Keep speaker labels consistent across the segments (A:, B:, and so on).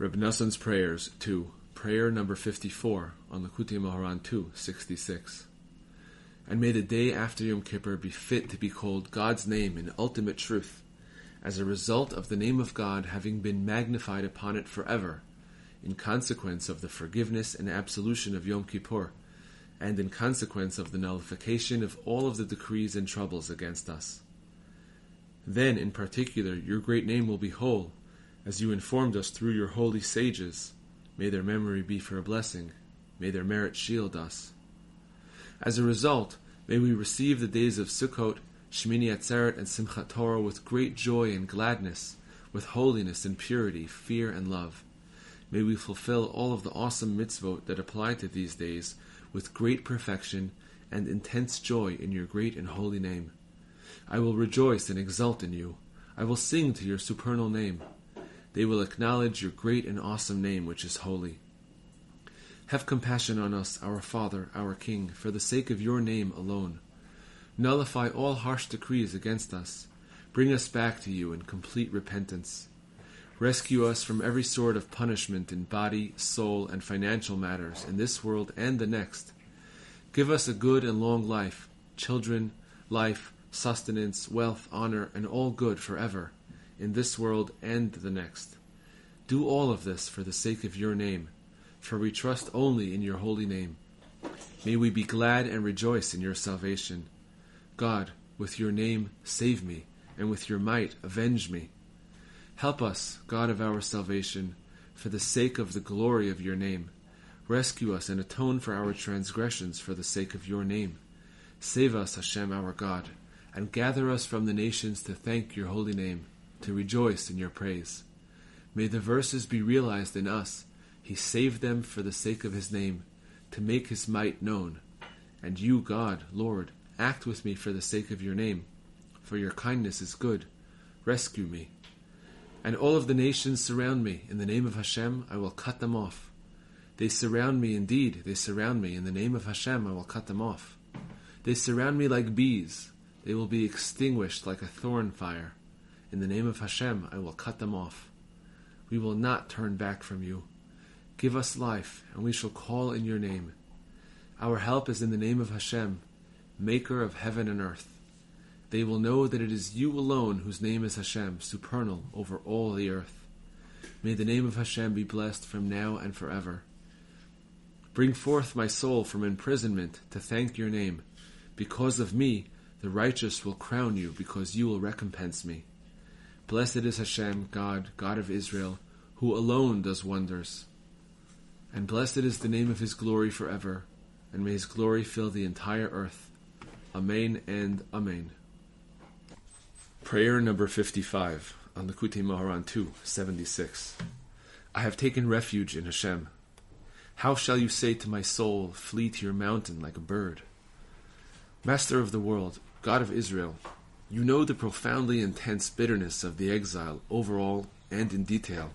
A: Reb Nassan's Prayers 2, Prayer number 54 on Likutei Moharan 2, 66. And may the day after Yom Kippur be fit to be called God's name in ultimate truth, as a result of the name of God having been magnified upon it forever, in consequence of the forgiveness and absolution of Yom Kippur, and in consequence of the nullification of all of the decrees and troubles against us. Then, in particular, your great name will be whole, as you informed us through your holy sages. May their memory be for a blessing. May their merit shield us. As a result, may we receive the days of Sukkot, Shmini Atzeret, and Simchat Torah with great joy and gladness, with holiness and purity, fear and love. May we fulfill all of the awesome mitzvot that apply to these days with great perfection and intense joy in your great and holy name. I will rejoice and exult in you. I will sing to your supernal name they will acknowledge your great and awesome name, which is holy. Have compassion on us, our Father, our King, for the sake of your name alone. Nullify all harsh decrees against us. Bring us back to you in complete repentance. Rescue us from every sort of punishment in body, soul, and financial matters in this world and the next. Give us a good and long life, children, life, sustenance, wealth, honor, and all good forever in this world and the next. Do all of this for the sake of your name, for we trust only in your holy name. May we be glad and rejoice in your salvation. God, with your name, save me, and with your might, avenge me. Help us, God of our salvation, for the sake of the glory of your name. Rescue us and atone for our transgressions for the sake of your name. Save us, Hashem, our God, and gather us from the nations to thank your holy name to rejoice in your praise. May the verses be realized in us. He saved them for the sake of his name, to make his might known. And you, God, Lord, act with me for the sake of your name, for your kindness is good. Rescue me. And all of the nations surround me. In the name of Hashem, I will cut them off. They surround me indeed, they surround me. In the name of Hashem, I will cut them off. They surround me like bees. They will be extinguished like a thorn fire. In the name of Hashem, I will cut them off. We will not turn back from you. Give us life, and we shall call in your name. Our help is in the name of Hashem, maker of heaven and earth. They will know that it is you alone whose name is Hashem, supernal over all the earth. May the name of Hashem be blessed from now and forever. Bring forth my soul from imprisonment to thank your name. Because of me, the righteous will crown you, because you will recompense me. Blessed is Hashem, God, God of Israel, who alone does wonders. And blessed is the name of his glory forever, and may his glory fill the entire earth. Amen and Amen. Prayer number 55 on the Likutei Moharan 2, 76. I have taken refuge in Hashem. How shall you say to my soul, Flee to your mountain like a bird? Master of the world, God of Israel, you know the profoundly intense bitterness of the exile overall and in detail,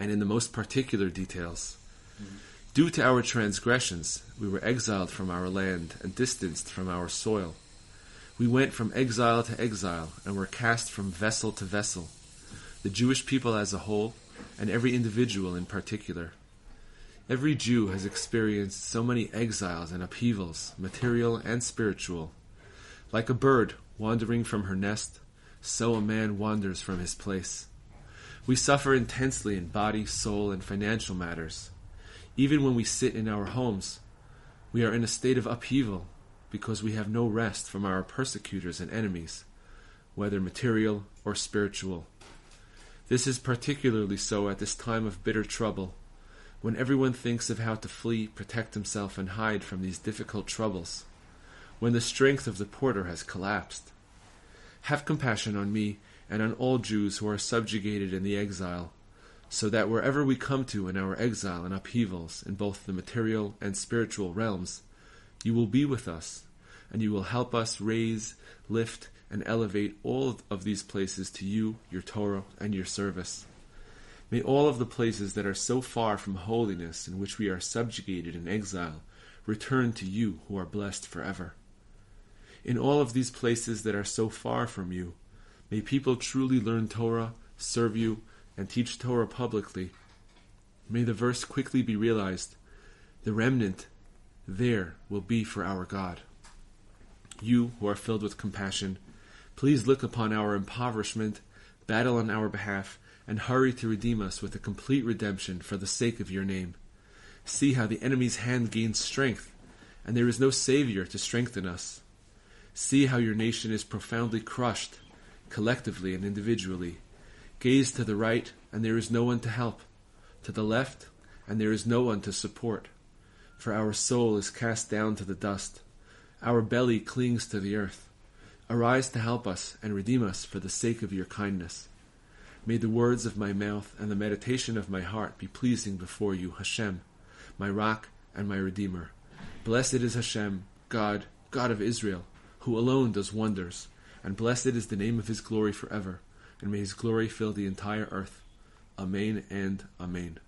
A: and in the most particular details. Mm-hmm. Due to our transgressions, we were exiled from our land and distanced from our soil. We went from exile to exile and were cast from vessel to vessel, the Jewish people as a whole, and every individual in particular. Every Jew has experienced so many exiles and upheavals, material and spiritual. Like a bird wandering from her nest, so a man wanders from his place. We suffer intensely in body, soul, and financial matters. Even when we sit in our homes, we are in a state of upheaval because we have no rest from our persecutors and enemies, whether material or spiritual. This is particularly so at this time of bitter trouble, when everyone thinks of how to flee, protect himself, and hide from these difficult troubles when the strength of the porter has collapsed. Have compassion on me and on all Jews who are subjugated in the exile, so that wherever we come to in our exile and upheavals in both the material and spiritual realms, you will be with us, and you will help us raise, lift, and elevate all of these places to you, your Torah, and your service. May all of the places that are so far from holiness in which we are subjugated in exile return to you who are blessed forever. In all of these places that are so far from you, may people truly learn Torah, serve you, and teach Torah publicly. May the verse quickly be realized. The remnant there will be for our God. You who are filled with compassion, please look upon our impoverishment, battle on our behalf, and hurry to redeem us with a complete redemption for the sake of your name. See how the enemy's hand gains strength, and there is no Savior to strengthen us. See how your nation is profoundly crushed, collectively and individually. Gaze to the right, and there is no one to help, to the left, and there is no one to support. For our soul is cast down to the dust, our belly clings to the earth. Arise to help us and redeem us for the sake of your kindness. May the words of my mouth and the meditation of my heart be pleasing before you, Hashem, my rock and my redeemer. Blessed is Hashem, God, God of Israel, who alone does wonders, and blessed is the name of his glory forever, and may his glory fill the entire earth. Amen and Amen.